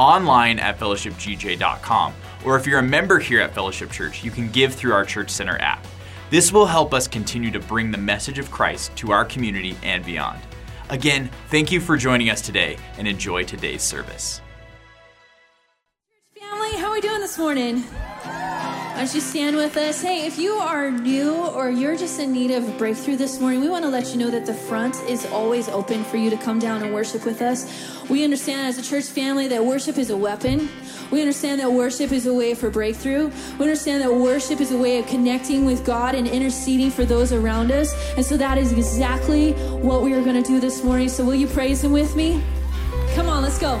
online at fellowshipgj.com, or if you're a member here at Fellowship Church, you can give through our Church Center app. This will help us continue to bring the message of Christ to our community and beyond. Again, thank you for joining us today and enjoy today's service. Family, how are we doing this morning? Why don't you stand with us? Hey, if you are new or you're just in need of breakthrough this morning, we want to let you know that the front is always open for you to come down and worship with us. We understand as a church family that worship is a weapon. We understand that worship is a way for breakthrough. We understand that worship is a way of connecting with God and interceding for those around us. And so that is exactly what we are going to do this morning. So will you praise Him with me? Come on, let's go.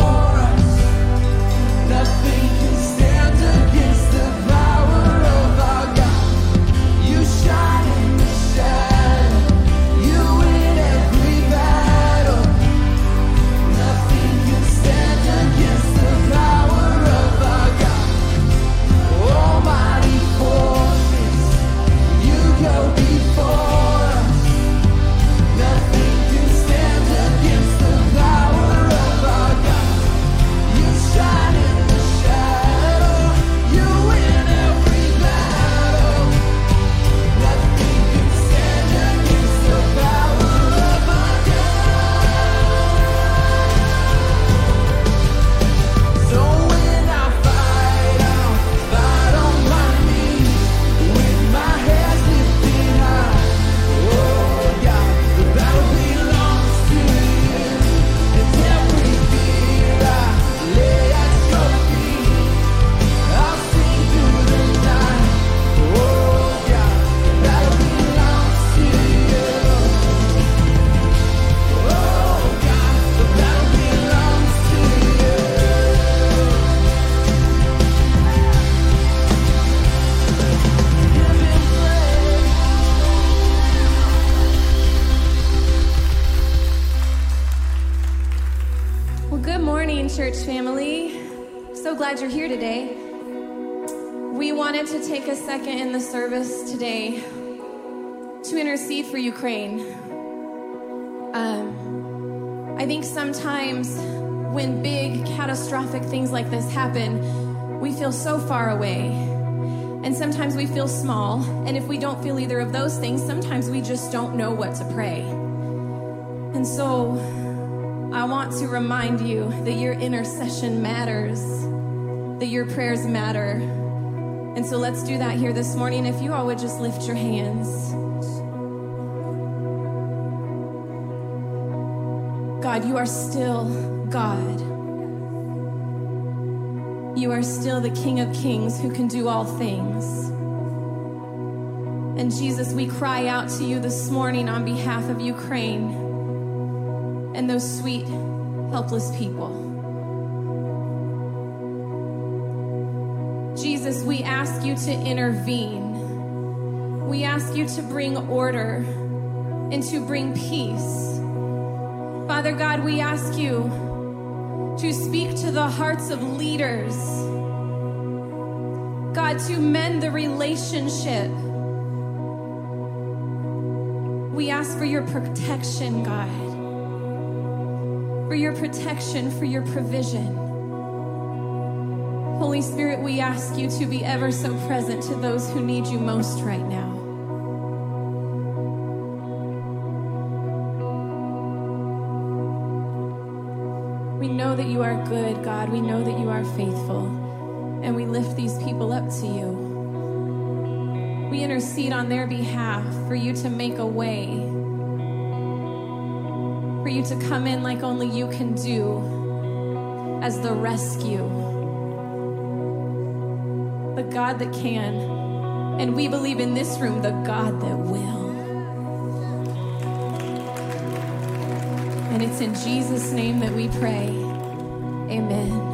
glad you're here today. We wanted to take a second in the service today to intercede for Ukraine. Um, I think sometimes when big catastrophic things like this happen, we feel so far away. And sometimes we feel small. And if we don't feel either of those things, sometimes we just don't know what to pray. And so I want to remind you that your intercession matters, that your prayers matter. And so let's do that here this morning. If you all would just lift your hands. God, you are still God. You are still the King of Kings who can do all things. And Jesus, we cry out to you this morning on behalf of Ukraine and those sweet, helpless people. Jesus, we ask you to intervene. We ask you to bring order and to bring peace. Father God, we ask you to speak to the hearts of leaders. God, to mend the relationship. We ask for your protection, God. For your protection, for your provision. Holy Spirit, we ask you to be ever so present to those who need you most right now. We know that you are good, God. We know that you are faithful. And we lift these people up to you. We intercede on their behalf for you to make a way, for you to come in like only you can do as the rescue, the God that can. And we believe in this room, the God that will. And it's in Jesus' name that we pray. Amen.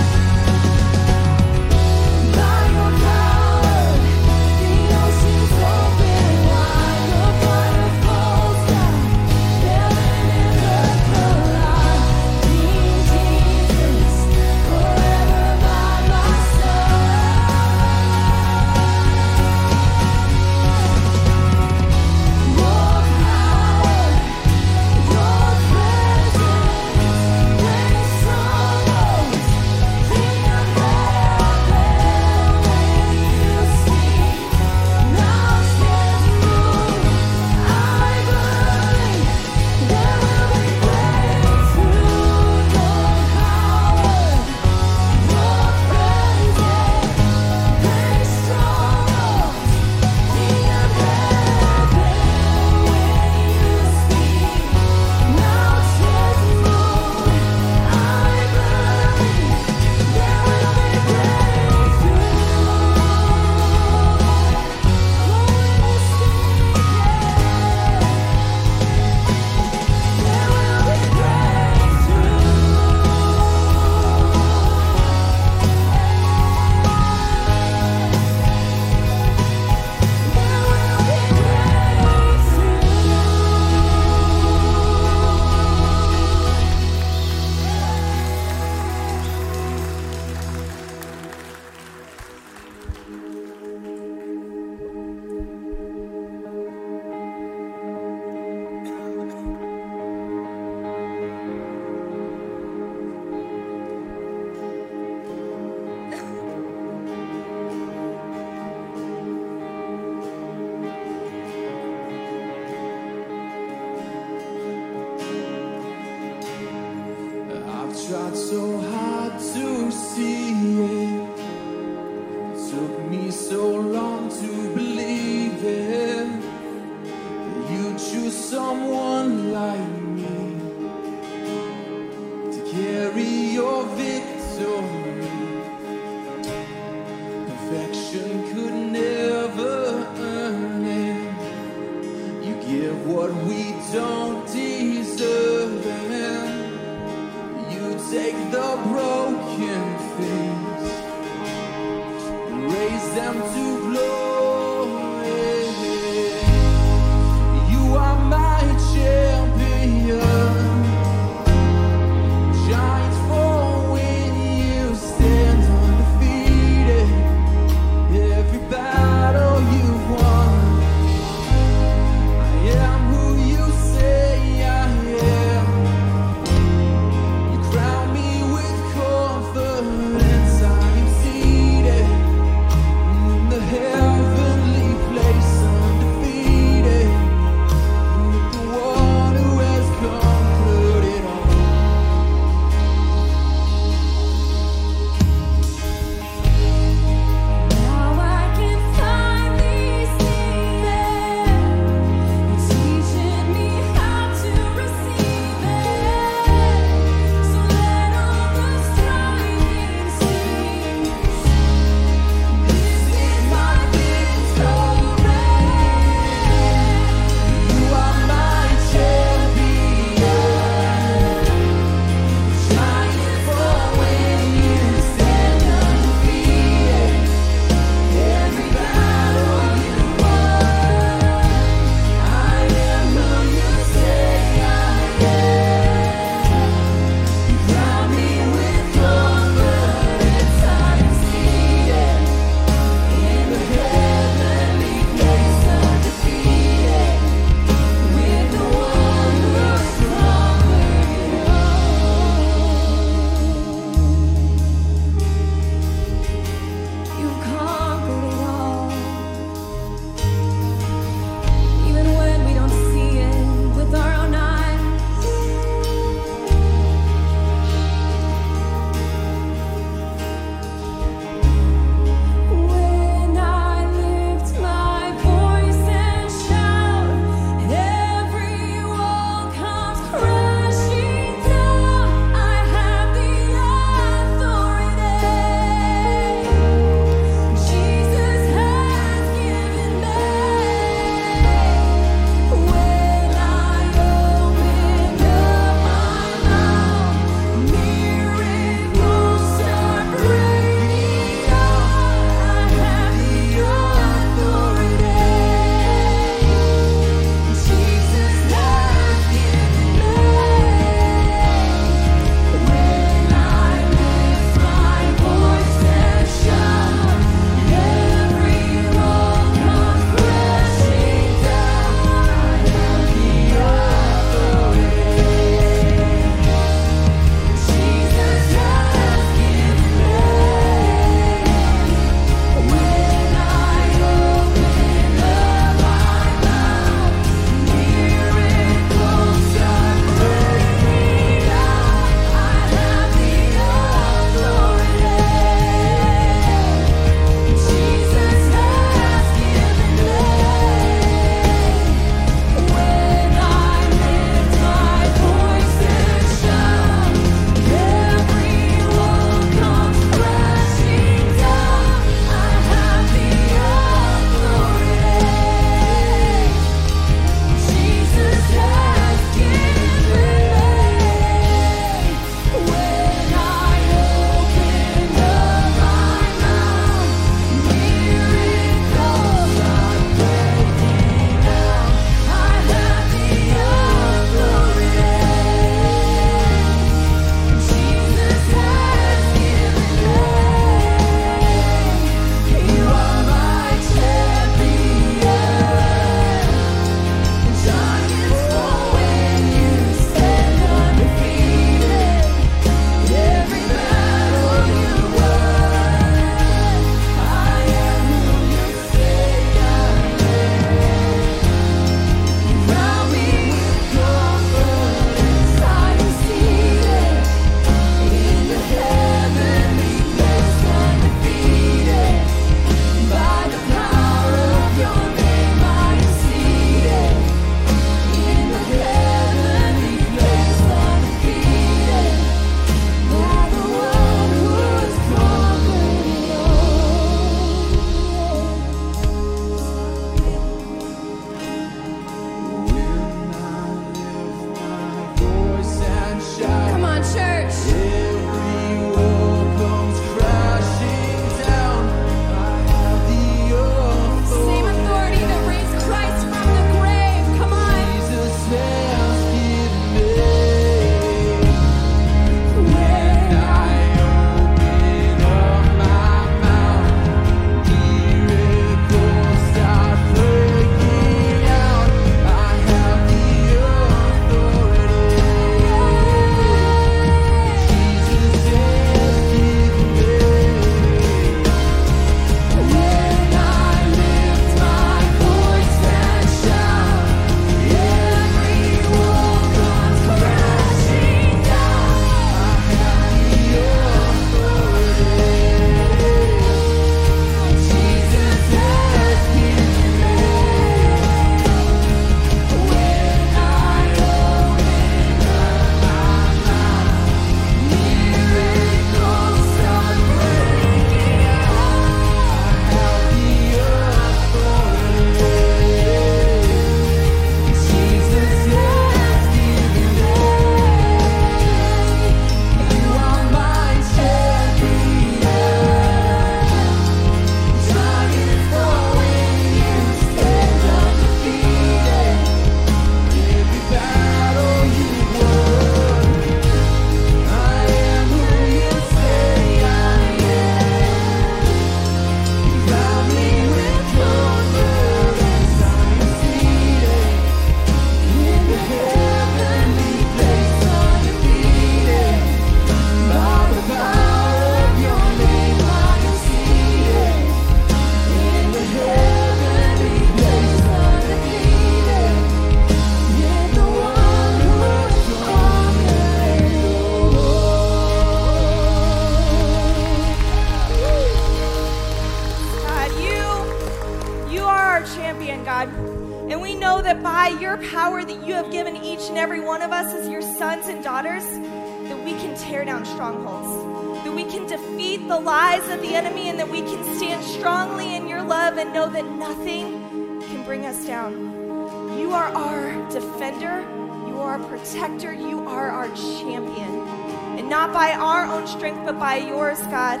By yours, God.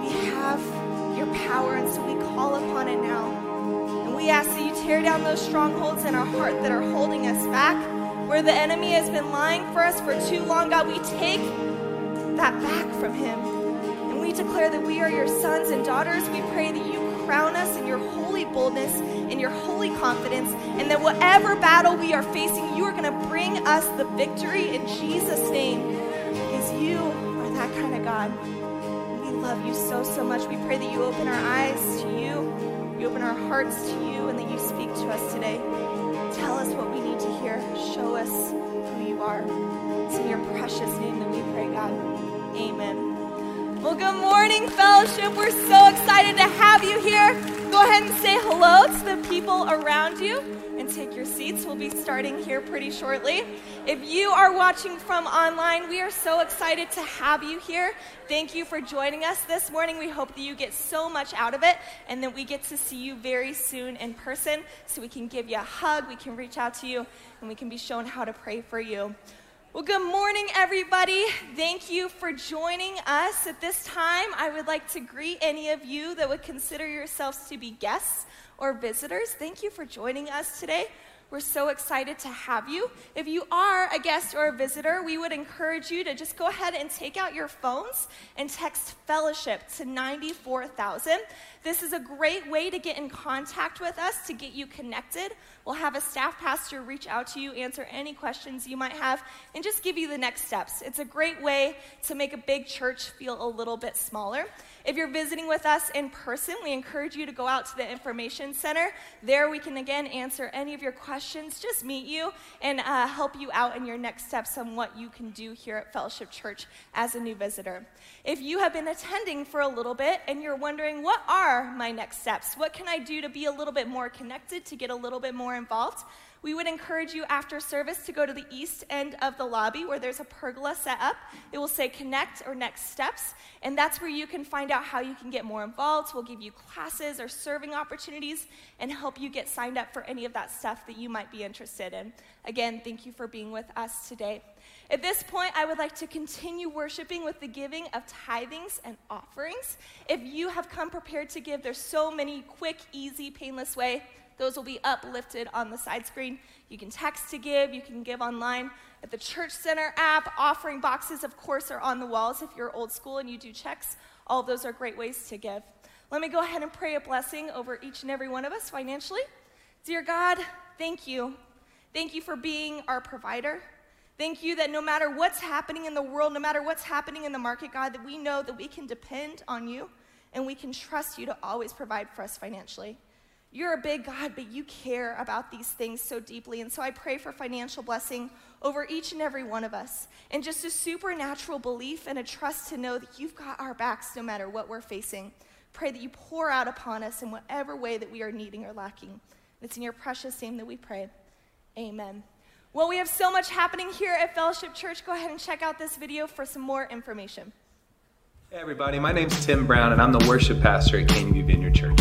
We have your power, and so we call upon it now. And we ask that you tear down those strongholds in our heart that are holding us back, where the enemy has been lying for us for too long. God, we take that back from him. And we declare that we are your sons and daughters. We pray that you crown us in your holy boldness, in your holy confidence, and that whatever battle we are facing, you are going to bring us the victory in Jesus' name. Because you God. We love you so, so much. We pray that you open our eyes to you, you open our hearts to you, and that you speak to us today. Tell us what we need to hear. Show us who you are. It's in your precious name that we pray, God. Amen. Well, good morning, fellowship. We're so excited ahead and say hello to the people around you and take your seats. We'll be starting here pretty shortly. If you are watching from online, we are so excited to have you here. Thank you for joining us this morning. We hope that you get so much out of it and that we get to see you very soon in person so we can give you a hug, we can reach out to you, and we can be shown how to pray for you. Well, good morning, everybody. Thank you for joining us. At this time, I would like to greet any of you that would consider yourselves to be guests or visitors. Thank you for joining us today. We're so excited to have you. If you are a guest or a visitor, we would encourage you to just go ahead and take out your phones and text fellowship to 94,000. This is a great way to get in contact with us, to get you connected. We'll have a staff pastor reach out to you, answer any questions you might have, and just give you the next steps. It's a great way to make a big church feel a little bit smaller. If you're visiting with us in person, we encourage you to go out to the Information Center. There, we can again answer any of your questions, just meet you, and uh, help you out in your next steps on what you can do here at Fellowship Church as a new visitor. If you have been attending for a little bit and you're wondering, what are my next steps? What can I do to be a little bit more connected, to get a little bit more involved? we would encourage you after service to go to the east end of the lobby where there's a pergola set up. It will say connect or next steps, and that's where you can find out how you can get more involved. We'll give you classes or serving opportunities and help you get signed up for any of that stuff that you might be interested in. Again, thank you for being with us today. At this point, I would like to continue worshiping with the giving of tithings and offerings. If you have come prepared to give, there's so many quick, easy, painless way those will be uplifted on the side screen. You can text to give, you can give online. At the Church Center app, offering boxes, of course, are on the walls if you're old school and you do checks. All those are great ways to give. Let me go ahead and pray a blessing over each and every one of us financially. Dear God, thank you. Thank you for being our provider. Thank you that no matter what's happening in the world, no matter what's happening in the market, God, that we know that we can depend on you and we can trust you to always provide for us financially. You're a big God, but you care about these things so deeply. And so I pray for financial blessing over each and every one of us. And just a supernatural belief and a trust to know that you've got our backs no matter what we're facing. Pray that you pour out upon us in whatever way that we are needing or lacking. It's in your precious name that we pray. Amen. Well, we have so much happening here at Fellowship Church. Go ahead and check out this video for some more information. Hey, everybody. My name's Tim Brown, and I'm the worship pastor at Canyon View Vineyard Church.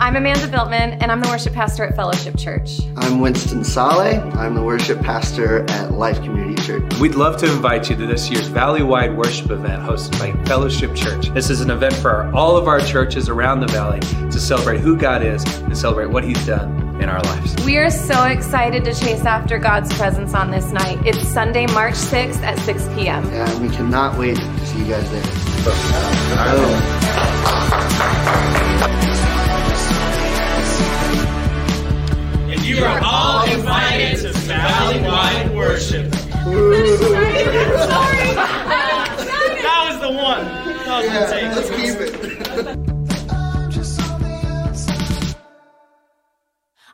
I'm Amanda Biltman, and I'm the worship pastor at Fellowship Church. I'm Winston Sale. I'm the worship pastor at Life Community Church. We'd love to invite you to this year's Valley-wide worship event hosted by Fellowship Church. This is an event for our, all of our churches around the valley to celebrate who God is and celebrate what He's done in our lives. We are so excited to chase after God's presence on this night. It's Sunday, March 6th at 6 p.m. And we cannot wait to see you guys there. And you are all invited to Valley-wide worship. that was the one. That was the take. let's keep it.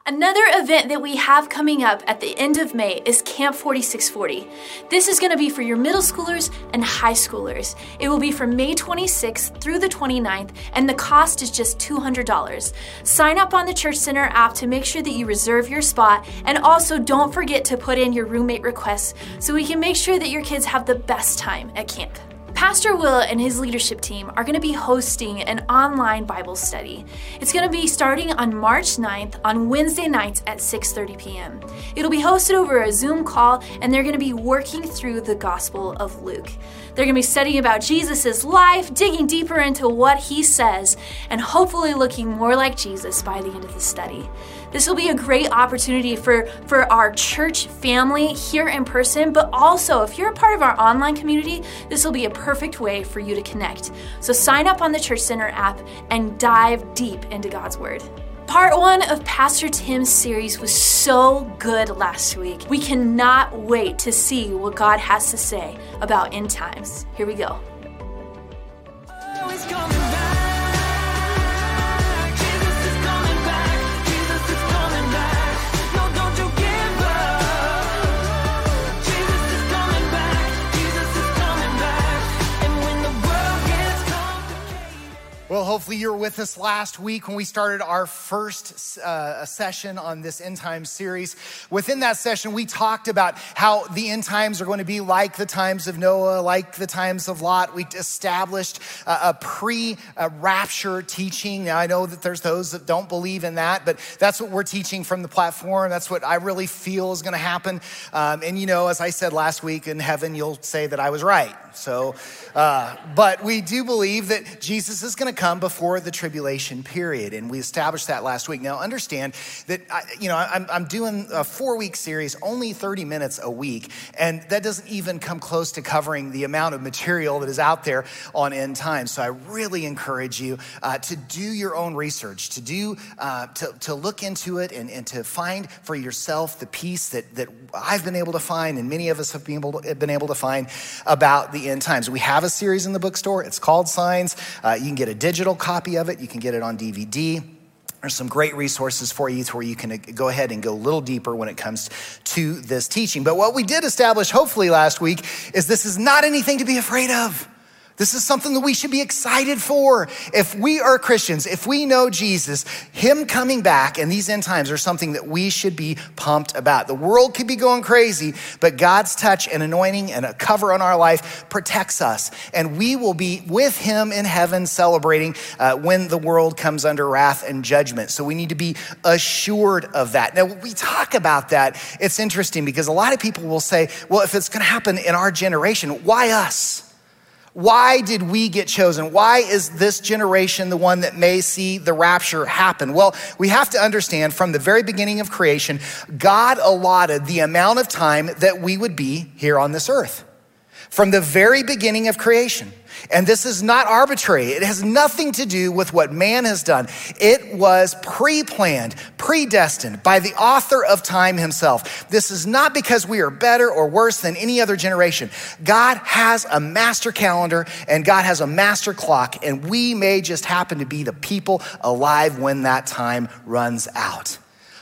Another event that we have coming up at the end of May is Camp 4640. This is going to be for your middle schoolers and high schoolers. It will be from May 26th through the 29th, and the cost is just $200. Sign up on the Church Center app to make sure that you reserve your spot, and also don't forget to put in your roommate requests so we can make sure that your kids have the best time at camp. Pastor Will and his leadership team are going to be hosting an online Bible study. It's going to be starting on March 9th on Wednesday nights at 6:30 p.m. It'll be hosted over a Zoom call and they're going to be working through the Gospel of Luke. They're going to be studying about Jesus' life, digging deeper into what he says, and hopefully looking more like Jesus by the end of the study. This will be a great opportunity for, for our church family here in person, but also if you're a part of our online community, this will be a perfect way for you to connect. So sign up on the Church Center app and dive deep into God's Word. Part one of Pastor Tim's series was so good last week. We cannot wait to see what God has to say about end times. Here we go. Well, hopefully you were with us last week when we started our first uh, session on this end times series. Within that session, we talked about how the end times are going to be like the times of Noah, like the times of Lot. We established a, a pre-rapture teaching. Now, I know that there's those that don't believe in that, but that's what we're teaching from the platform. That's what I really feel is going to happen. Um, and you know, as I said last week, in heaven, you'll say that I was right. So, uh, but we do believe that Jesus is going to come before the tribulation period, and we established that last week. Now, understand that I, you know I'm, I'm doing a four week series, only 30 minutes a week, and that doesn't even come close to covering the amount of material that is out there on end times. So, I really encourage you uh, to do your own research, to do uh, to, to look into it, and, and to find for yourself the peace that that I've been able to find, and many of us have been able to, been able to find about the end times. We have a series in the bookstore. It's called Signs. Uh, you can get a digital copy of it. You can get it on DVD. There's some great resources for you to where you can uh, go ahead and go a little deeper when it comes to this teaching. But what we did establish, hopefully, last week is this is not anything to be afraid of. This is something that we should be excited for. If we are Christians, if we know Jesus, Him coming back and these end times are something that we should be pumped about. The world could be going crazy, but God's touch and anointing and a cover on our life protects us. And we will be with Him in heaven celebrating uh, when the world comes under wrath and judgment. So we need to be assured of that. Now, when we talk about that, it's interesting because a lot of people will say, well, if it's going to happen in our generation, why us? Why did we get chosen? Why is this generation the one that may see the rapture happen? Well, we have to understand from the very beginning of creation, God allotted the amount of time that we would be here on this earth. From the very beginning of creation. And this is not arbitrary. It has nothing to do with what man has done. It was pre planned, predestined by the author of time himself. This is not because we are better or worse than any other generation. God has a master calendar and God has a master clock, and we may just happen to be the people alive when that time runs out.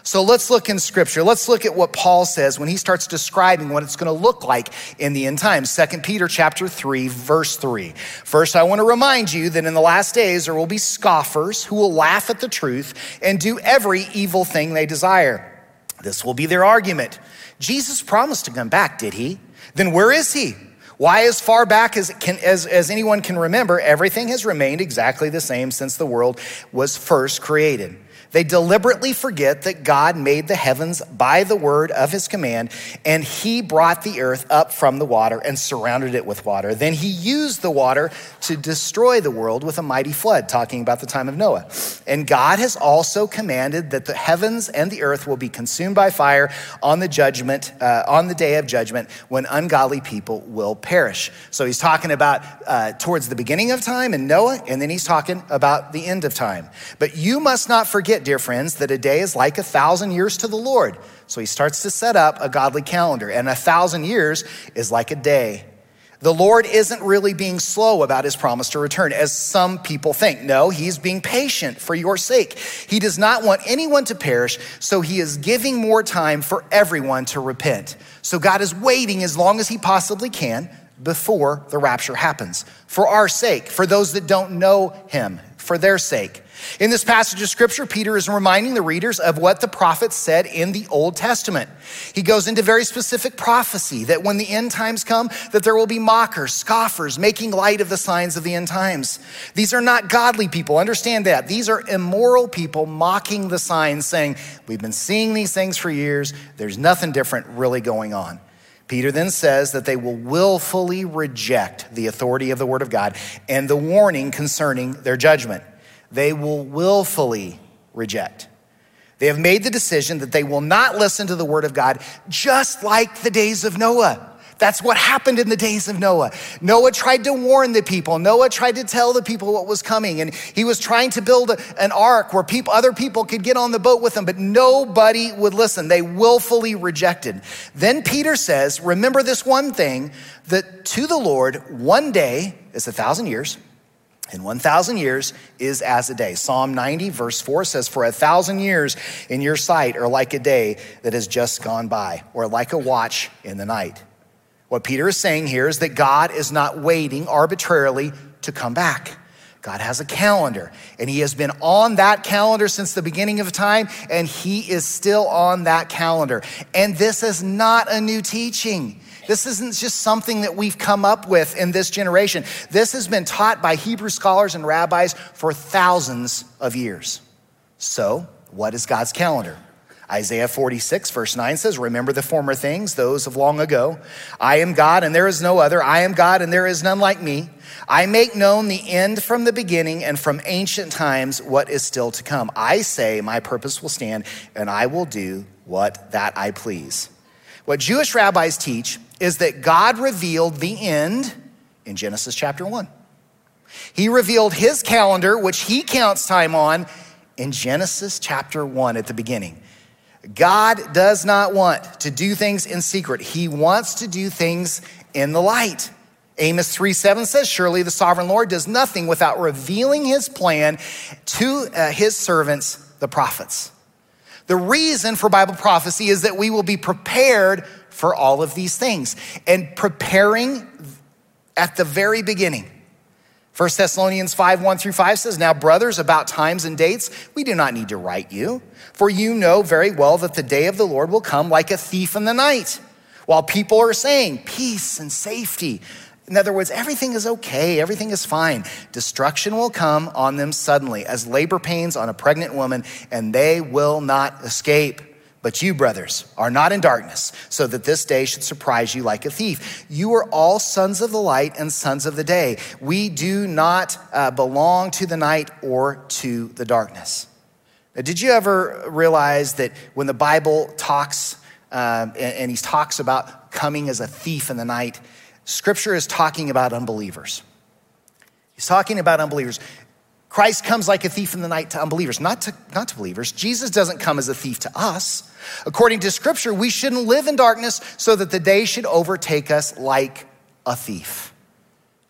So let's look in scripture. Let's look at what Paul says when he starts describing what it's going to look like in the end times. Second Peter chapter 3 verse 3. First, I want to remind you that in the last days there will be scoffers who will laugh at the truth and do every evil thing they desire. This will be their argument. Jesus promised to come back, did he? Then where is he? Why, as far back as, can, as, as anyone can remember, everything has remained exactly the same since the world was first created. They deliberately forget that God made the heavens by the word of his command, and he brought the earth up from the water and surrounded it with water. Then he used the water to destroy the world with a mighty flood, talking about the time of Noah. And God has also commanded that the heavens and the earth will be consumed by fire on the judgment, uh, on the day of judgment, when ungodly people will perish. So he's talking about uh, towards the beginning of time and Noah, and then he's talking about the end of time. But you must not forget dear friends, that a day is like a thousand years to the Lord. So he starts to set up a godly calendar, and a thousand years is like a day. The Lord isn't really being slow about his promise to return, as some people think. No, he's being patient for your sake. He does not want anyone to perish, so he is giving more time for everyone to repent. So God is waiting as long as he possibly can before the rapture happens for our sake, for those that don't know him, for their sake. In this passage of scripture, Peter is reminding the readers of what the prophets said in the Old Testament. He goes into very specific prophecy that when the end times come, that there will be mockers, scoffers, making light of the signs of the end times. These are not godly people. Understand that. These are immoral people mocking the signs, saying, We've been seeing these things for years. There's nothing different really going on. Peter then says that they will willfully reject the authority of the Word of God and the warning concerning their judgment they will willfully reject. They have made the decision that they will not listen to the word of God, just like the days of Noah. That's what happened in the days of Noah. Noah tried to warn the people. Noah tried to tell the people what was coming. And he was trying to build an ark where people, other people could get on the boat with him, but nobody would listen. They willfully rejected. Then Peter says, Remember this one thing that to the Lord, one day is a thousand years and 1,000 years is as a day. Psalm 90, verse 4 says, For a thousand years in your sight are like a day that has just gone by, or like a watch in the night. What Peter is saying here is that God is not waiting arbitrarily to come back. God has a calendar, and He has been on that calendar since the beginning of time, and He is still on that calendar. And this is not a new teaching. This isn't just something that we've come up with in this generation. This has been taught by Hebrew scholars and rabbis for thousands of years. So, what is God's calendar? Isaiah 46, verse 9 says, Remember the former things, those of long ago. I am God and there is no other. I am God and there is none like me. I make known the end from the beginning and from ancient times what is still to come. I say, My purpose will stand and I will do what that I please. What Jewish rabbis teach is that God revealed the end in Genesis chapter 1. He revealed his calendar, which he counts time on, in Genesis chapter 1 at the beginning. God does not want to do things in secret. He wants to do things in the light. Amos 3 7 says, Surely the sovereign Lord does nothing without revealing his plan to uh, his servants, the prophets. The reason for Bible prophecy is that we will be prepared for all of these things and preparing at the very beginning. 1 Thessalonians 5 1 through 5 says, Now, brothers, about times and dates, we do not need to write you, for you know very well that the day of the Lord will come like a thief in the night, while people are saying peace and safety. In other words, everything is okay, everything is fine. Destruction will come on them suddenly, as labor pains on a pregnant woman, and they will not escape. But you, brothers, are not in darkness, so that this day should surprise you like a thief. You are all sons of the light and sons of the day. We do not uh, belong to the night or to the darkness. Now, did you ever realize that when the Bible talks, um, and, and he talks about coming as a thief in the night, Scripture is talking about unbelievers. He's talking about unbelievers. Christ comes like a thief in the night to unbelievers, not to, not to believers. Jesus doesn't come as a thief to us. According to scripture, we shouldn't live in darkness so that the day should overtake us like a thief.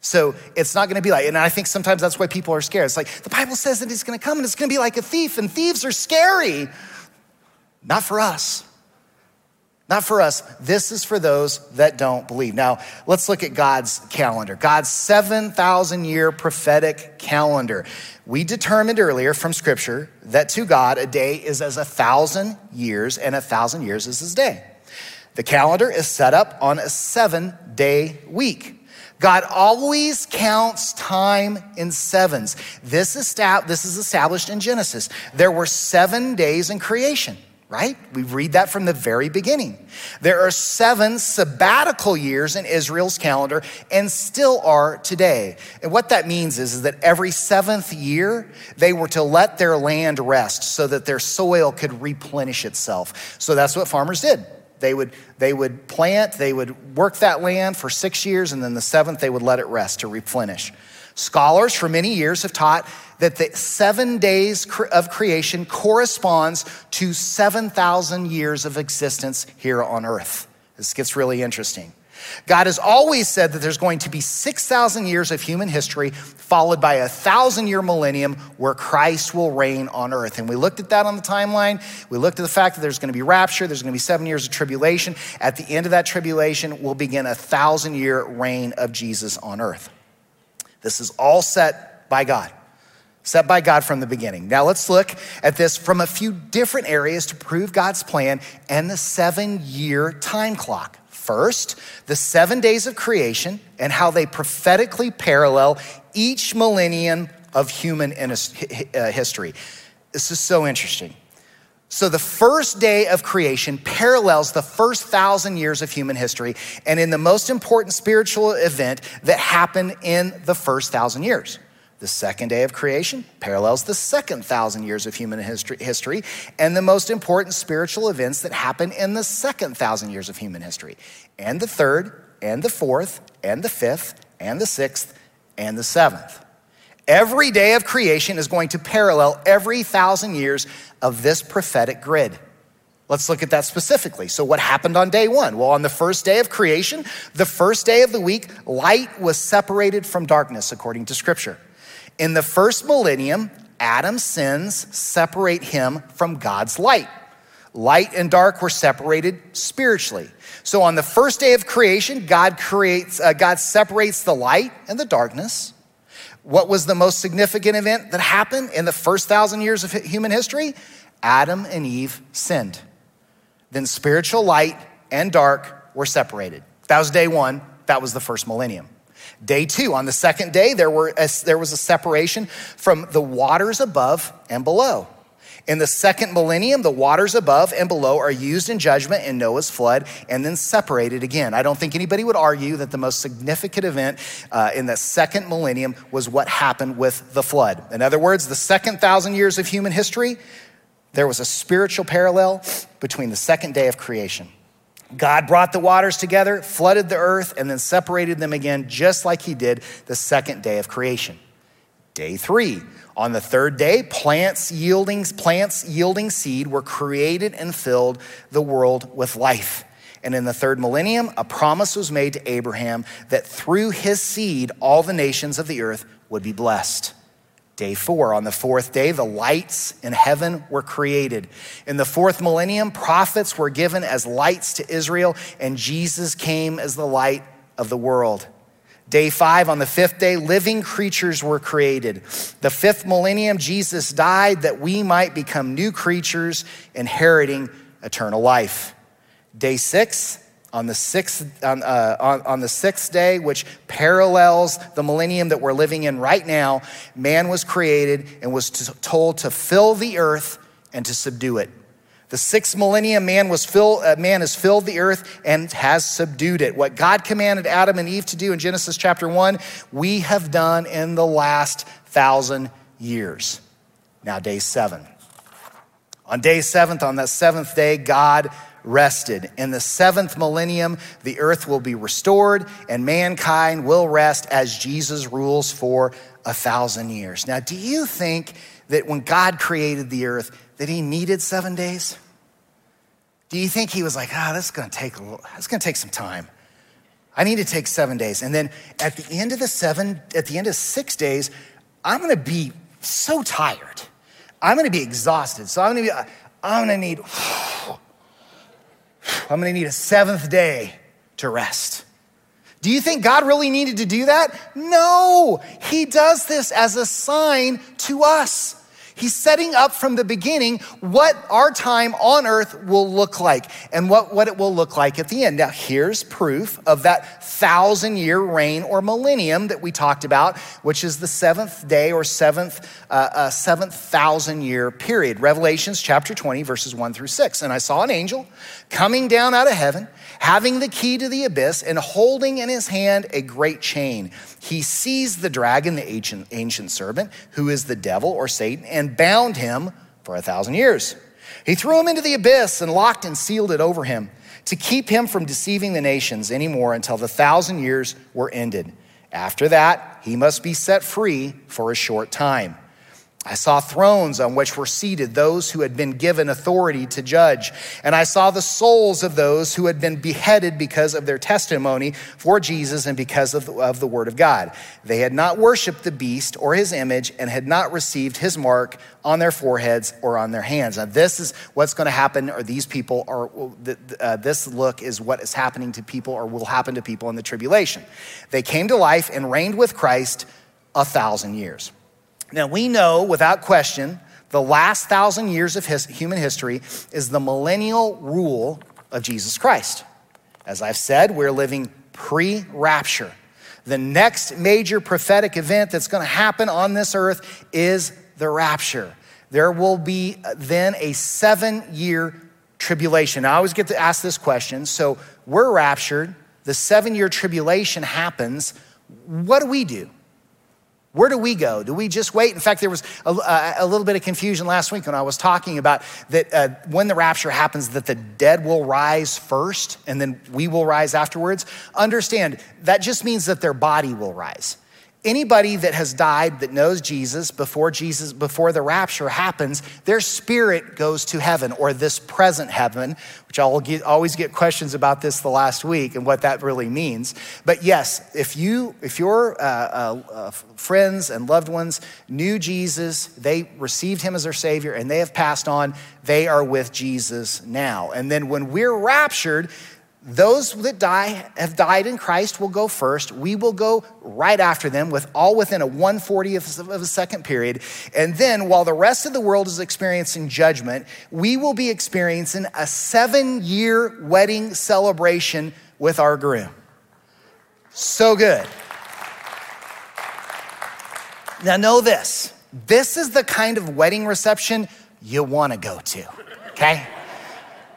So it's not going to be like, and I think sometimes that's why people are scared. It's like the Bible says that he's going to come and it's going to be like a thief, and thieves are scary. Not for us. Not for us. This is for those that don't believe. Now, let's look at God's calendar, God's 7,000 year prophetic calendar. We determined earlier from scripture that to God, a day is as a thousand years, and a thousand years is his day. The calendar is set up on a seven day week. God always counts time in sevens. This is, established in Genesis. There were seven days in creation right? We read that from the very beginning. There are seven sabbatical years in Israel's calendar and still are today. And what that means is, is that every seventh year, they were to let their land rest so that their soil could replenish itself. So that's what farmers did. They would, they would plant, they would work that land for six years, and then the seventh, they would let it rest to replenish. Scholars for many years have taught that the seven days of creation corresponds to 7,000 years of existence here on earth. This gets really interesting. God has always said that there's going to be 6,000 years of human history, followed by a thousand year millennium where Christ will reign on earth. And we looked at that on the timeline. We looked at the fact that there's going to be rapture, there's going to be seven years of tribulation. At the end of that tribulation, we'll begin a thousand year reign of Jesus on earth. This is all set by God set by God from the beginning. Now let's look at this from a few different areas to prove God's plan and the seven year time clock. First, the seven days of creation and how they prophetically parallel each millennium of human uh, history. This is so interesting. So, the first day of creation parallels the first thousand years of human history, and in the most important spiritual event that happened in the first thousand years. The second day of creation parallels the second thousand years of human history, and the most important spiritual events that happen in the second thousand years of human history. And the third, and the fourth, and the fifth, and the sixth, and the seventh. Every day of creation is going to parallel every thousand years of this prophetic grid. Let's look at that specifically. So, what happened on day one? Well, on the first day of creation, the first day of the week, light was separated from darkness, according to scripture. In the first millennium, Adam's sins separate him from God's light. Light and dark were separated spiritually. So on the first day of creation, God creates, uh, God separates the light and the darkness. What was the most significant event that happened in the first thousand years of human history? Adam and Eve sinned. Then spiritual light and dark were separated. That was day one. That was the first millennium. Day two, on the second day, there, were a, there was a separation from the waters above and below. In the second millennium, the waters above and below are used in judgment in Noah's flood and then separated again. I don't think anybody would argue that the most significant event uh, in the second millennium was what happened with the flood. In other words, the second thousand years of human history, there was a spiritual parallel between the second day of creation God brought the waters together, flooded the earth, and then separated them again, just like he did the second day of creation. Day three. On the third day, plants yielding, plants yielding seed were created and filled the world with life. And in the third millennium, a promise was made to Abraham that through his seed, all the nations of the earth would be blessed. Day four, on the fourth day, the lights in heaven were created. In the fourth millennium, prophets were given as lights to Israel, and Jesus came as the light of the world. Day five, on the fifth day, living creatures were created. The fifth millennium, Jesus died that we might become new creatures, inheriting eternal life. Day six, on the sixth, on, uh, on, on, the sixth day, which parallels the millennium that we're living in right now, man was created and was to, told to fill the earth and to subdue it. The sixth millennium, man, was fill, uh, man has filled the earth and has subdued it. What God commanded Adam and Eve to do in Genesis chapter 1, we have done in the last thousand years. Now, day seven. On day seventh, on that seventh day, God rested. In the seventh millennium, the earth will be restored and mankind will rest as Jesus rules for a thousand years. Now, do you think that when God created the earth, that he needed seven days? Do you think he was like, ah, oh, this is gonna take a little, it's gonna take some time. I need to take seven days. And then at the end of the seven, at the end of six days, I'm gonna be so tired. I'm gonna be exhausted. So I'm gonna be, I'm gonna need I'm going to need a seventh day to rest. Do you think God really needed to do that? No, He does this as a sign to us. He's setting up from the beginning what our time on earth will look like and what, what it will look like at the end. Now, here's proof of that thousand year reign or millennium that we talked about, which is the seventh day or seventh, uh, uh, seventh thousand year period. Revelations chapter 20, verses 1 through 6. And I saw an angel coming down out of heaven having the key to the abyss and holding in his hand a great chain. He seized the dragon, the ancient, ancient serpent, who is the devil or Satan, and bound him for a thousand years. He threw him into the abyss and locked and sealed it over him to keep him from deceiving the nations anymore until the thousand years were ended. After that, he must be set free for a short time. I saw thrones on which were seated those who had been given authority to judge. And I saw the souls of those who had been beheaded because of their testimony for Jesus and because of the, of the word of God. They had not worshiped the beast or his image and had not received his mark on their foreheads or on their hands. Now, this is what's going to happen, or these people are, uh, this look is what is happening to people or will happen to people in the tribulation. They came to life and reigned with Christ a thousand years. Now, we know without question the last thousand years of his, human history is the millennial rule of Jesus Christ. As I've said, we're living pre rapture. The next major prophetic event that's going to happen on this earth is the rapture. There will be uh, then a seven year tribulation. I always get to ask this question. So we're raptured, the seven year tribulation happens. What do we do? Where do we go? Do we just wait? In fact, there was a, a, little bit of confusion last week when I was talking about that uh, when the rapture happens, that the dead will rise first and then we will rise afterwards. Understand, that just means that their body will rise anybody that has died that knows Jesus before Jesus before the rapture happens, their spirit goes to heaven or this present heaven, which I'll get, always get questions about this the last week and what that really means. But yes, if you if your uh, uh, uh, friends and loved ones knew Jesus, they received him as their savior and they have passed on, they are with Jesus now. And then when we're raptured, those that die have died in Christ will go first. We will go right after them with all within a 140th of a second period. And then while the rest of the world is experiencing judgment, we will be experiencing a 7-year wedding celebration with our groom. So good. Now know this. This is the kind of wedding reception you want to go to. Okay?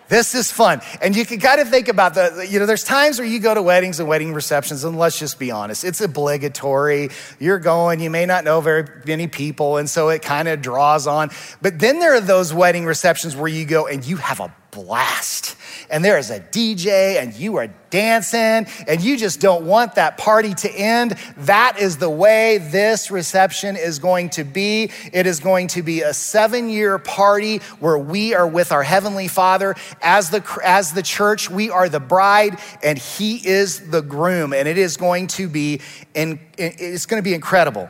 This is fun. And you can kind of think about the, you know, there's times where you go to weddings and wedding receptions, and let's just be honest, it's obligatory. You're going, you may not know very many people, and so it kind of draws on. But then there are those wedding receptions where you go and you have a blast. And there is a DJ and you are dancing and you just don't want that party to end. That is the way this reception is going to be. It is going to be a seven year party where we are with our Heavenly Father. As the, as the church, we are the bride and He is the groom. And it is going to be, in, it's going to be incredible.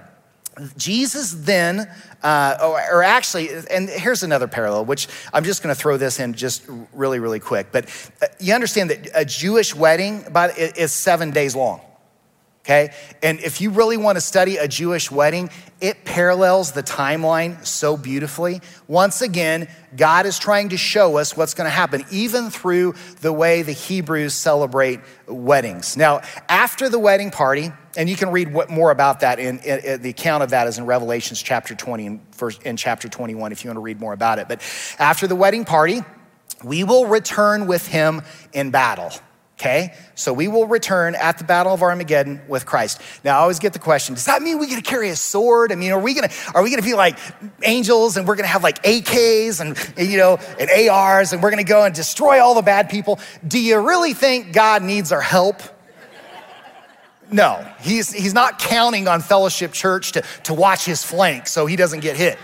Jesus then, uh, or, or, actually, and here's another parallel, which I'm just going to throw this in just really, really quick. But uh, you understand that a Jewish wedding is seven days long okay? And if you really want to study a Jewish wedding, it parallels the timeline so beautifully. Once again, God is trying to show us what's going to happen, even through the way the Hebrews celebrate weddings. Now, after the wedding party, and you can read what, more about that in, in, in, the account of that is in Revelations chapter 20 and first, in chapter 21 if you want to read more about it. But after the wedding party, we will return with him in battle. Okay, so we will return at the Battle of Armageddon with Christ. Now, I always get the question: Does that mean we get to carry a sword? I mean, are we gonna are we gonna be like angels and we're gonna have like AKs and you know and ARs and we're gonna go and destroy all the bad people? Do you really think God needs our help? No, he's he's not counting on Fellowship Church to to watch his flank so he doesn't get hit.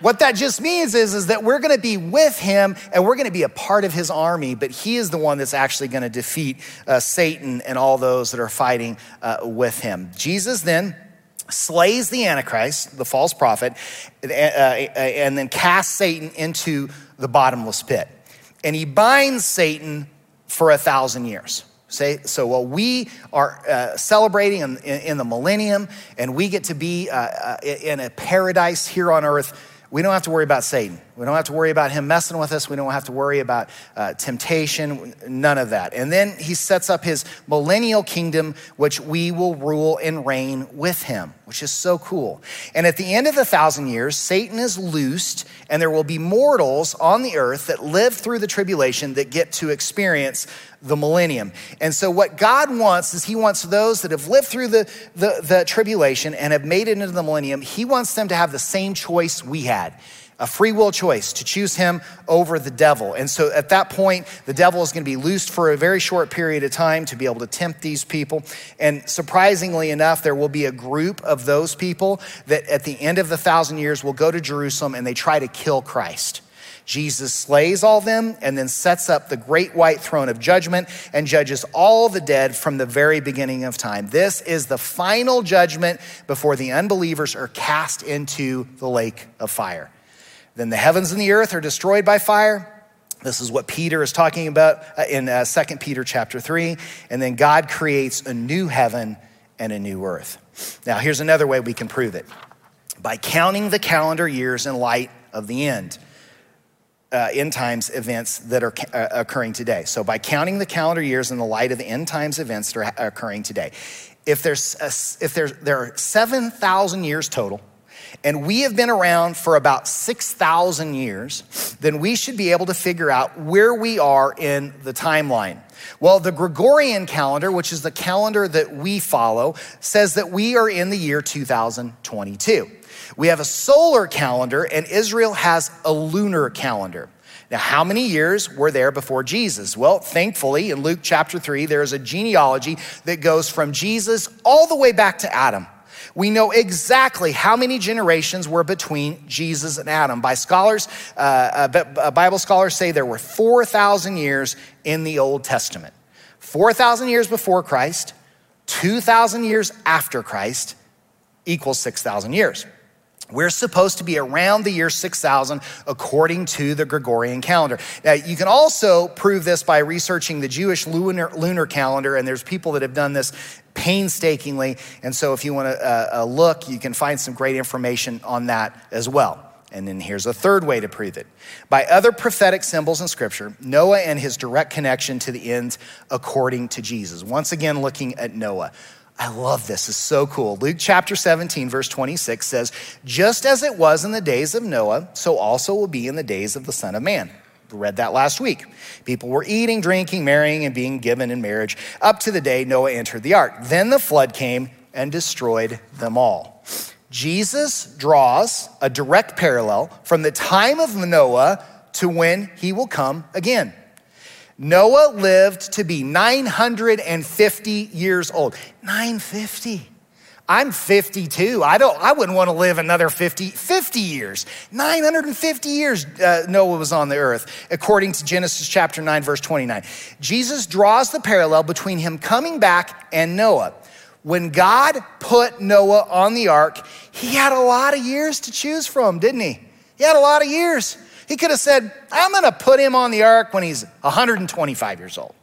What that just means is, is that we're to be with him and we're to be a part of his army, but he is the one that's actually to defeat uh, Satan and all those that are fighting uh, with him. Jesus then slays the Antichrist, the false prophet, uh and then casts Satan into the bottomless pit. And he binds Satan for a thousand years. Say, so while we are uh, celebrating in, in, the millennium and we get to be uh, uh, in a paradise here on earth, we don't have to worry about Satan. We don't have to worry about him messing with us. We don't have to worry about uh, temptation, none of that. And then he sets up his millennial kingdom, which we will rule and reign with him, which is so cool. And at the end of the thousand years, Satan is loosed, and there will be mortals on the earth that live through the tribulation that get to experience the millennium. And so, what God wants is He wants those that have lived through the, the, the, tribulation and have made it into the millennium, He wants them to have the same choice we had. A free will choice to choose him over the devil. And so at that point, the devil is going to be loosed for a very short period of time to be able to tempt these people. And surprisingly enough, there will be a group of those people that at the end of the thousand years will go to Jerusalem and they try to kill Christ. Jesus slays all them and then sets up the great white throne of judgment and judges all the dead from the very beginning of time. This is the final judgment before the unbelievers are cast into the lake of fire. Then the heavens and the earth are destroyed by fire. This is what Peter is talking about uh, in uh, 2 Peter chapter 3. And then God creates a new heaven and a new earth. Now, here's another way we can prove it by counting the calendar years in light of the end uh, end times events that are uh, occurring today. So, by counting the calendar years in the light of the end times events that are occurring today, if there's a, if there's, there are 7,000 years total, and we have been around for about 6,000 years, then we should be able to figure out where we are in the timeline. Well, the Gregorian calendar, which is the calendar that we follow, says that we are in the year 2022. We have a solar calendar, and Israel has a lunar calendar. Now, how many years were there before Jesus? Well, thankfully, in Luke chapter 3, there is a genealogy that goes from Jesus all the way back to Adam. We know exactly how many generations were between Jesus and Adam. By scholars, uh, uh, uh Bible scholars say there were 4,000 years in the Old Testament. 4,000 years before Christ, 2,000 years after Christ equals 6,000 years. We're supposed to be around the year 6000 according to the Gregorian calendar. Now, you can also prove this by researching the Jewish lunar, lunar calendar, and there's people that have done this painstakingly. And so, if you want to uh, uh, look, you can find some great information on that as well. And then here's a third way to prove it. By other prophetic symbols in Scripture, Noah and his direct connection to the end according to Jesus. Once again, looking at Noah. I love this. It's so cool. Luke chapter 17, verse 26 says, Just as it was in the days of Noah, so also will be in the days of the Son of Man. We read that last week. People were eating, drinking, marrying, and being given in marriage up to the day Noah entered the ark. Then the flood came and destroyed them all. Jesus draws a direct parallel from the time of Noah to when he will come again. Noah lived to be 950 years old. 950. I'm 52. I don't I wouldn't want to live another 50 50 years. 950 years uh, Noah was on the earth according to Genesis chapter 9 verse 29. Jesus draws the parallel between him coming back and Noah. When God put Noah on the ark, he had a lot of years to choose from, didn't he? He had a lot of years. He could have said, I'm going to put him on the ark when he's 125 years old.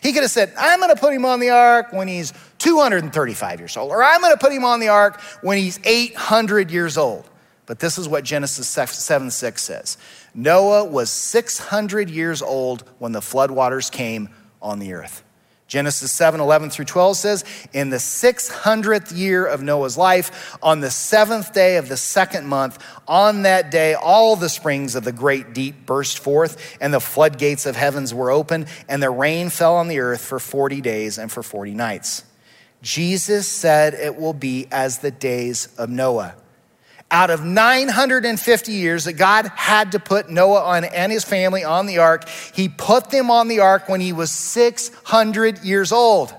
He could have said, I'm going to put him on the ark when he's 235 years old, or I'm going to put him on the ark when he's 800 years old. But this is what Genesis 7 6 says Noah was 600 years old when the floodwaters came on the earth. Genesis 7 11 through 12 says, In the 600th year of Noah's life, on the seventh day of the second month, on that day, all the springs of the great deep burst forth, and the floodgates of heavens were opened, and the rain fell on the earth for 40 days and for 40 nights. Jesus said it will be as the days of Noah out of 950 years that God had to put Noah on and his family on the ark, he put them on the ark when he was 600 years old.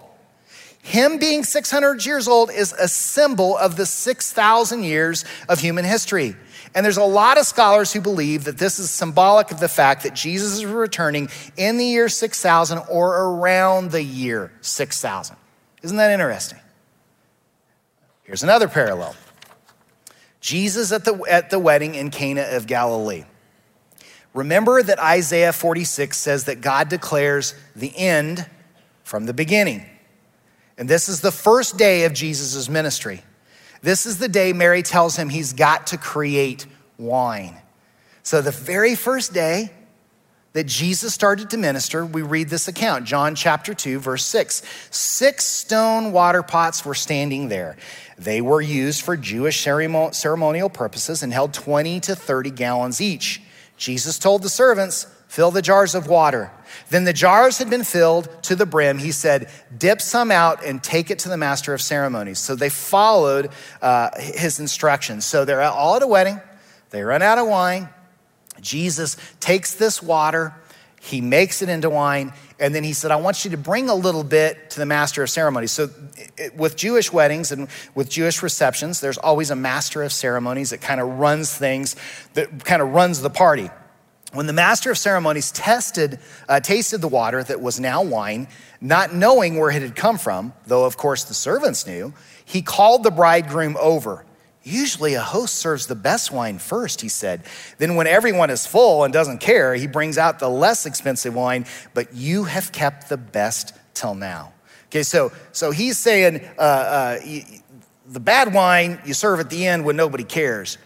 Him being 600 years old is a symbol of the 6,000 years of human history. And there's a lot of scholars who believe that this is symbolic of the fact that Jesus is returning in the year 6000 or around the year 6000. Isn't that interesting? Here's another parallel. Jesus at the, at the wedding in Cana of Galilee. Remember that Isaiah 46 says that God declares the end from the beginning. And this is the first day of Jesus' ministry. This is the day Mary tells him he's got to create wine. So, the very first day that Jesus started to minister, we read this account, John chapter 2, verse 6. Six stone water pots were standing there. They were used for Jewish ceremonial purposes and held 20 to 30 gallons each. Jesus told the servants, Fill the jars of water. Then the jars had been filled to the brim. He said, Dip some out and take it to the master of ceremonies. So they followed uh, his instructions. So they're all at a wedding. They run out of wine. Jesus takes this water, he makes it into wine, and then he said, I want you to bring a little bit to the master of ceremonies. So, it, with Jewish weddings and with Jewish receptions, there's always a master of ceremonies that kind of runs things, that kind of runs the party. When the master of ceremonies tested, uh, tasted the water that was now wine, not knowing where it had come from, though of course the servants knew, he called the bridegroom over. Usually, a host serves the best wine first, he said. Then, when everyone is full and doesn't care, he brings out the less expensive wine, but you have kept the best till now. Okay, so, so he's saying uh, uh, the bad wine you serve at the end when nobody cares.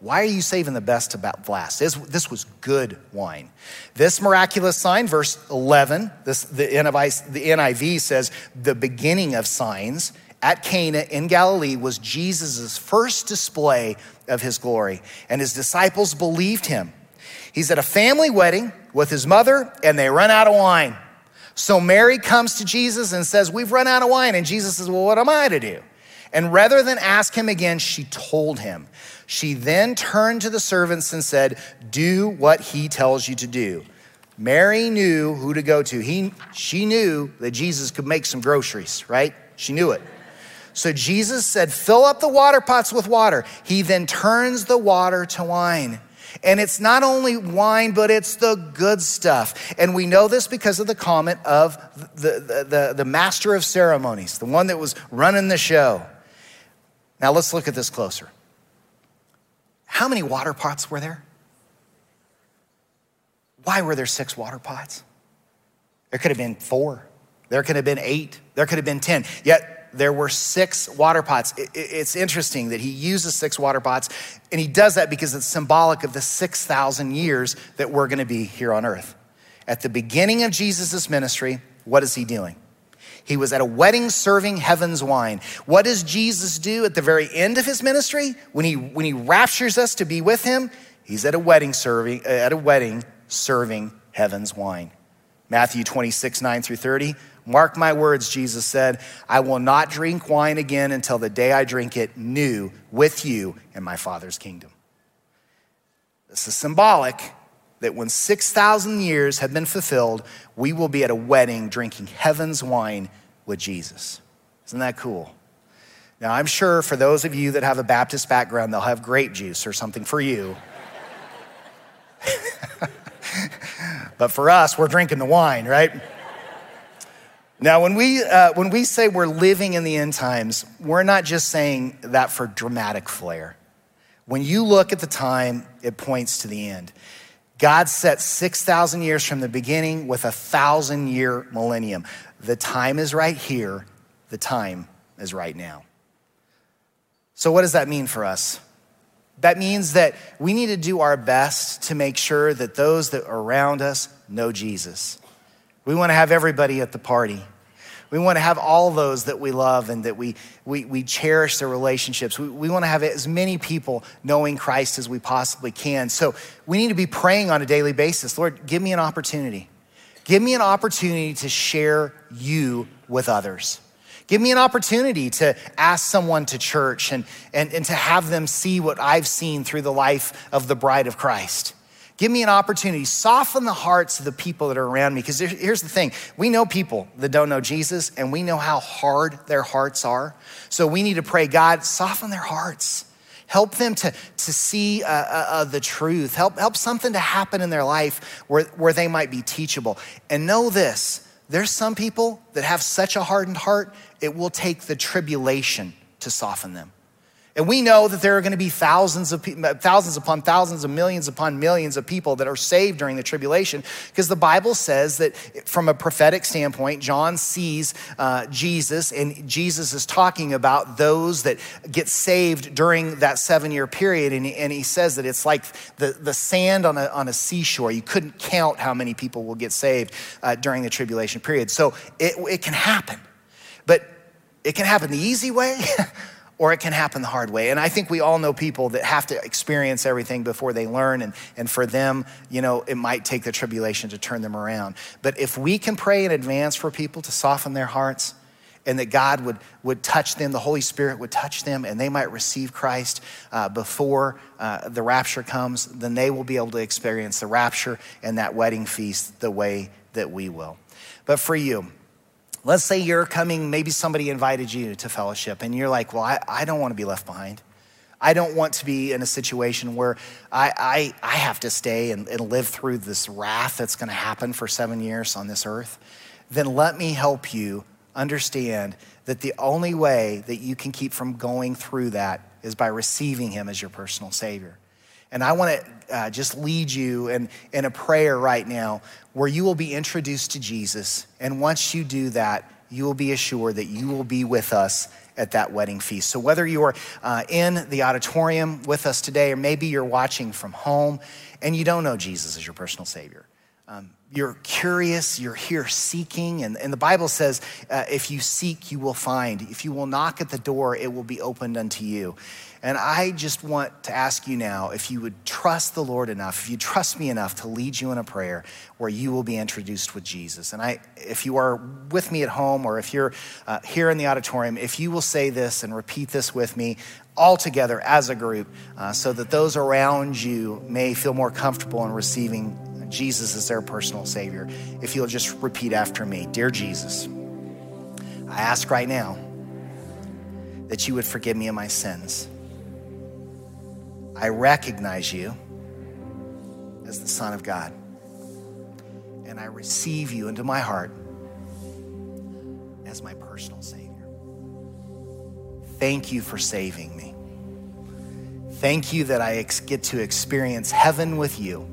Why are you saving the best to last? This, this was good wine. This miraculous sign, verse 11, this, the, NIV, the NIV says, the beginning of signs at Cana in Galilee was Jesus' first display of his glory, and his disciples believed him. He's at a family wedding with his mother, and they run out of wine. So Mary comes to Jesus and says, We've run out of wine. And Jesus says, Well, what am I to do? And rather than ask him again, she told him. She then turned to the servants and said, Do what he tells you to do. Mary knew who to go to. He, she knew that Jesus could make some groceries, right? She knew it. So Jesus said, Fill up the water pots with water. He then turns the water to wine. And it's not only wine, but it's the good stuff. And we know this because of the comment of the, the, the, the master of ceremonies, the one that was running the show. Now let's look at this closer. How many water pots were there? Why were there six water pots? There could have been four. There could have been eight. There could have been 10. Yet there were six water pots. It's interesting that he uses six water pots, and he does that because it's symbolic of the 6,000 years that we're going to be here on earth. At the beginning of Jesus' ministry, what is he doing? He was at a wedding serving heaven's wine. What does Jesus do at the very end of his ministry? When he, when he raptures us to be with him, he's at a wedding serving, at a wedding serving heaven's wine. Matthew 26, 9 through 30. Mark my words, Jesus said, I will not drink wine again until the day I drink it new with you in my Father's kingdom. This is symbolic that when 6,000 years have been fulfilled, we will be at a wedding drinking heaven's wine with Jesus. Isn't that cool? Now, I'm sure for those of you that have a Baptist background, they'll have grape juice or something for you. but for us, we're drinking the wine, right? Now, when we, uh, when we say we're living in the end times, we're not just saying that for dramatic flair. When you look at the time, it points to the end. God set 6,000 years from the beginning with a thousand year millennium. The time is right here, the time is right now. So, what does that mean for us? That means that we need to do our best to make sure that those that are around us know Jesus. We want to have everybody at the party. We want to have all those that we love and that we, we, we cherish their relationships. We, we want to have as many people knowing Christ as we possibly can. So we need to be praying on a daily basis Lord, give me an opportunity. Give me an opportunity to share you with others. Give me an opportunity to ask someone to church and, and, and to have them see what I've seen through the life of the bride of Christ. Give me an opportunity. Soften the hearts of the people that are around me. Because here's the thing we know people that don't know Jesus, and we know how hard their hearts are. So we need to pray, God, soften their hearts. Help them to, to see uh, uh, uh, the truth. Help, help something to happen in their life where, where they might be teachable. And know this there's some people that have such a hardened heart, it will take the tribulation to soften them. And we know that there are going to be thousands of thousands upon thousands of millions upon millions of people that are saved during the tribulation because the Bible says that from a prophetic standpoint, John sees uh, Jesus and Jesus is talking about those that get saved during that seven year period. And he, and he says that it's like the, the sand on a, on a seashore. You couldn't count how many people will get saved uh, during the tribulation period. So it, it can happen. But it can happen the easy way. or it can happen the hard way. And I think we all know people that have to experience everything before they learn. And, and for them, you know, it might take the tribulation to turn them around. But if we can pray in advance for people to soften their hearts, and that God would, would touch them, the Holy Spirit would touch them, and they might receive Christ uh, before uh, the rapture comes, then they will be able to experience the rapture and that wedding feast the way that we will. But for you, let's say you're coming, maybe somebody invited you to fellowship, and you're like, well, I, I don't want to be left behind. I don't want to be in a situation where I, I, I have to stay and, and live through this wrath that's going to happen for seven years on this earth. Then let me help you understand that the only way that you can keep from going through that is by receiving Him as your personal Savior. And I want to uh, just lead you in, in a prayer right now where you will be introduced to Jesus. And once you do that, you will be assured that you will be with us at that wedding feast. So, whether you are uh, in the auditorium with us today, or maybe you're watching from home and you don't know Jesus as your personal Savior, um, you're curious, you're here seeking, and, and the Bible says, uh, if you seek, you will find. If you will knock at the door, it will be opened unto you. And I just want to ask you now if you would trust the Lord enough, if you trust me enough to lead you in a prayer where you will be introduced with Jesus. And I, if you are with me at home or if you're uh, here in the auditorium, if you will say this and repeat this with me all together as a group uh, so that those around you may feel more comfortable in receiving Jesus as their personal Savior. If you'll just repeat after me Dear Jesus, I ask right now that you would forgive me of my sins. I recognize you as the Son of God. And I receive you into my heart as my personal Savior. Thank you for saving me. Thank you that I get to experience heaven with you.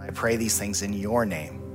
I pray these things in your name.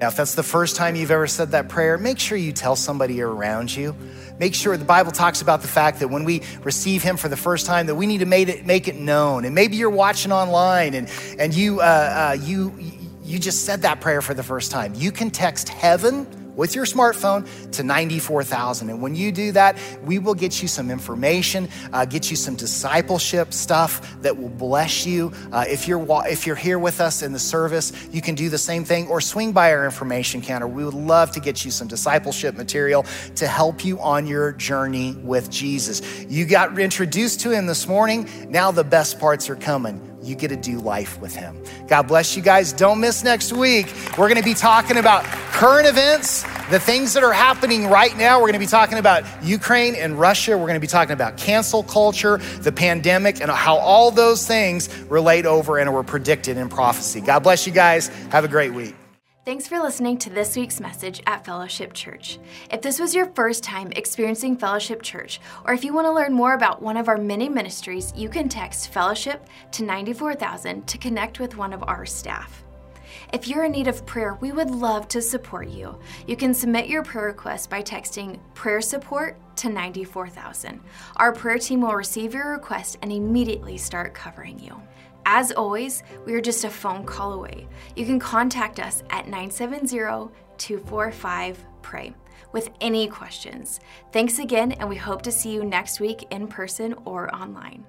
Now, if that's the first time you've ever said that prayer, make sure you tell somebody around you. Make sure the Bible talks about the fact that when we receive Him for the first time, that we need to make it, make it known. And maybe you're watching online and, and you, uh, uh, you, you just said that prayer for the first time. You can text heaven with your smartphone to 94,000. And when you do that, we will get you some information, uh, get you some discipleship stuff that will bless you. Uh, if, you're, if you're here with us in the service, you can do the same thing or swing by our information counter. We would love to get you some discipleship material to help you on your journey with Jesus. You got introduced to him this morning. Now the best parts are coming you get to do life with him. God bless you guys. Don't miss next week. We're going to be talking about current events, the things that are happening right now. We're going to be talking about Ukraine and Russia. We're going to be talking about cancel culture, the pandemic, and how all those things relate over and were predicted in prophecy. God bless you guys. Have a great week. Thanks for listening to this week's message at Fellowship Church. If this was your first time experiencing Fellowship Church, or if you want to learn more about one of our many ministries, you can text Fellowship to 94000 to connect with one of our staff. If you're in need of prayer, we would love to support you. You can submit your prayer request by texting prayer support to 94000. Our prayer team will receive your request and immediately start covering you. As always, we are just a phone call away. You can contact us at 970 245 PRAY with any questions. Thanks again, and we hope to see you next week in person or online.